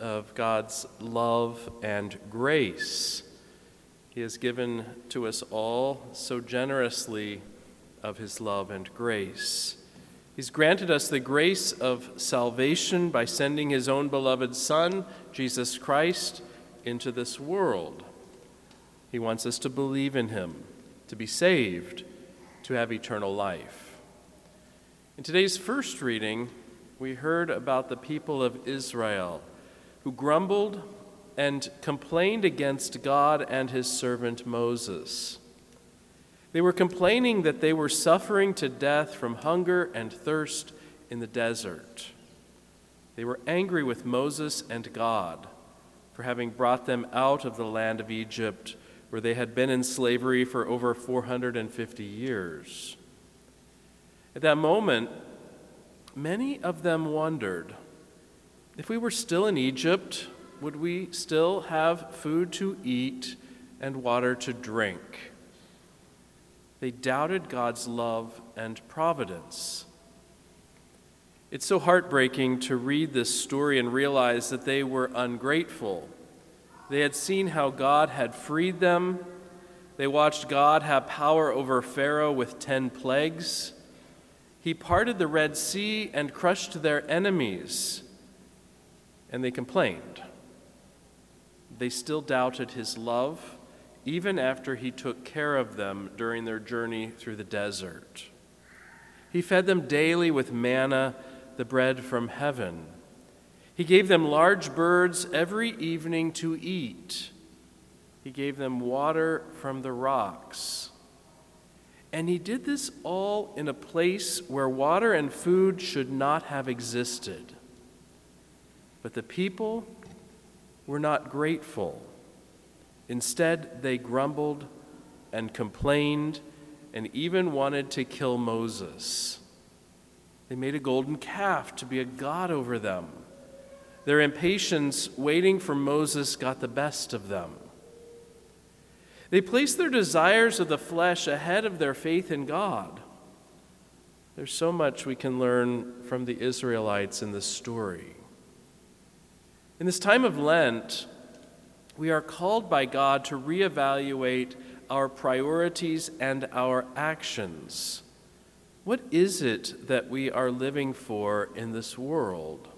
of God's love and grace. He has given to us all so generously of His love and grace. He's granted us the grace of salvation by sending His own beloved Son, Jesus Christ, into this world. He wants us to believe in Him, to be saved, to have eternal life. In today's first reading, we heard about the people of Israel who grumbled and complained against God and his servant Moses. They were complaining that they were suffering to death from hunger and thirst in the desert. They were angry with Moses and God for having brought them out of the land of Egypt, where they had been in slavery for over 450 years. At that moment, many of them wondered if we were still in Egypt, would we still have food to eat and water to drink? They doubted God's love and providence. It's so heartbreaking to read this story and realize that they were ungrateful. They had seen how God had freed them. They watched God have power over Pharaoh with 10 plagues. He parted the Red Sea and crushed their enemies, and they complained. They still doubted his love, even after he took care of them during their journey through the desert. He fed them daily with manna, the bread from heaven. He gave them large birds every evening to eat. He gave them water from the rocks. And he did this all in a place where water and food should not have existed. But the people were not grateful. Instead, they grumbled and complained and even wanted to kill Moses. They made a golden calf to be a god over them. Their impatience waiting for Moses got the best of them. They placed their desires of the flesh ahead of their faith in God. There's so much we can learn from the Israelites in this story. In this time of Lent, we are called by God to reevaluate our priorities and our actions. What is it that we are living for in this world?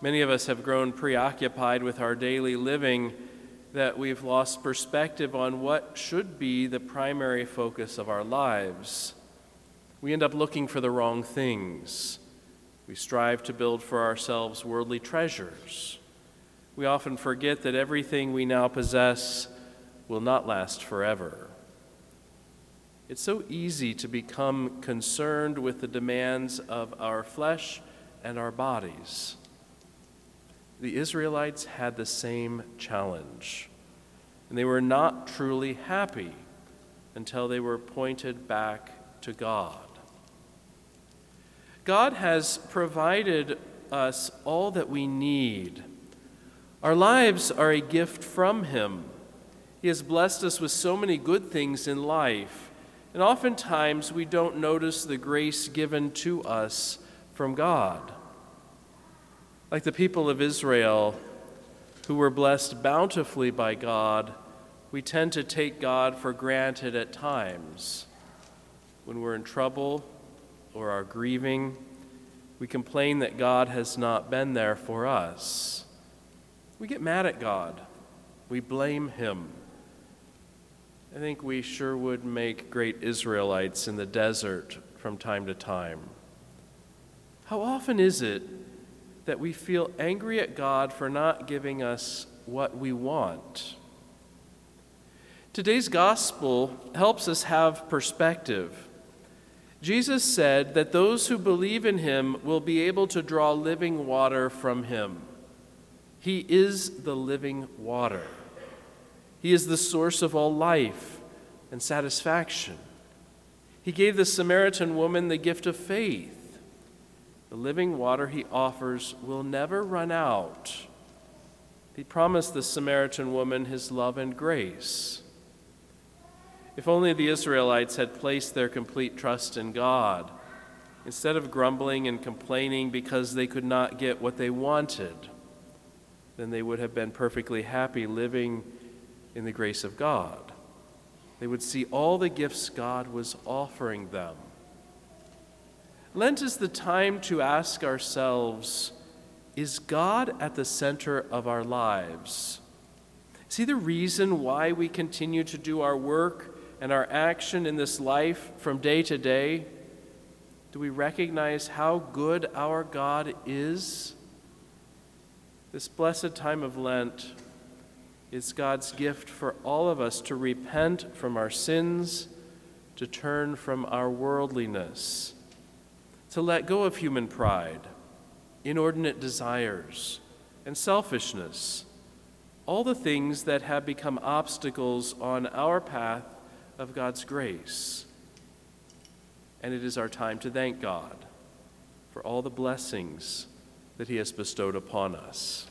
Many of us have grown preoccupied with our daily living that we've lost perspective on what should be the primary focus of our lives. We end up looking for the wrong things. We strive to build for ourselves worldly treasures. We often forget that everything we now possess will not last forever. It's so easy to become concerned with the demands of our flesh and our bodies. The Israelites had the same challenge, and they were not truly happy until they were pointed back to God. God has provided us all that we need. Our lives are a gift from Him. He has blessed us with so many good things in life, and oftentimes we don't notice the grace given to us from God. Like the people of Israel who were blessed bountifully by God, we tend to take God for granted at times. When we're in trouble or our grieving, we complain that God has not been there for us. We get mad at God. We blame Him. I think we sure would make great Israelites in the desert from time to time. How often is it that we feel angry at God for not giving us what we want. Today's gospel helps us have perspective. Jesus said that those who believe in him will be able to draw living water from him. He is the living water. He is the source of all life and satisfaction. He gave the Samaritan woman the gift of faith. The living water he offers will never run out. He promised the Samaritan woman his love and grace. If only the Israelites had placed their complete trust in God, instead of grumbling and complaining because they could not get what they wanted. then they would have been perfectly happy living in the grace of God. They would see all the gifts God was offering them. Lent is the time to ask ourselves Is God at the center of our lives? See the reason why we continue to do our work and our action in this life from day to day? Do we recognize how good our God is? This blessed time of Lent is God's gift for all of us to repent from our sins, to turn from our worldliness, to let go of human pride, inordinate desires, and selfishness, all the things that have become obstacles on our path of God's grace. And it is our time to thank God for all the blessings that He has bestowed upon us.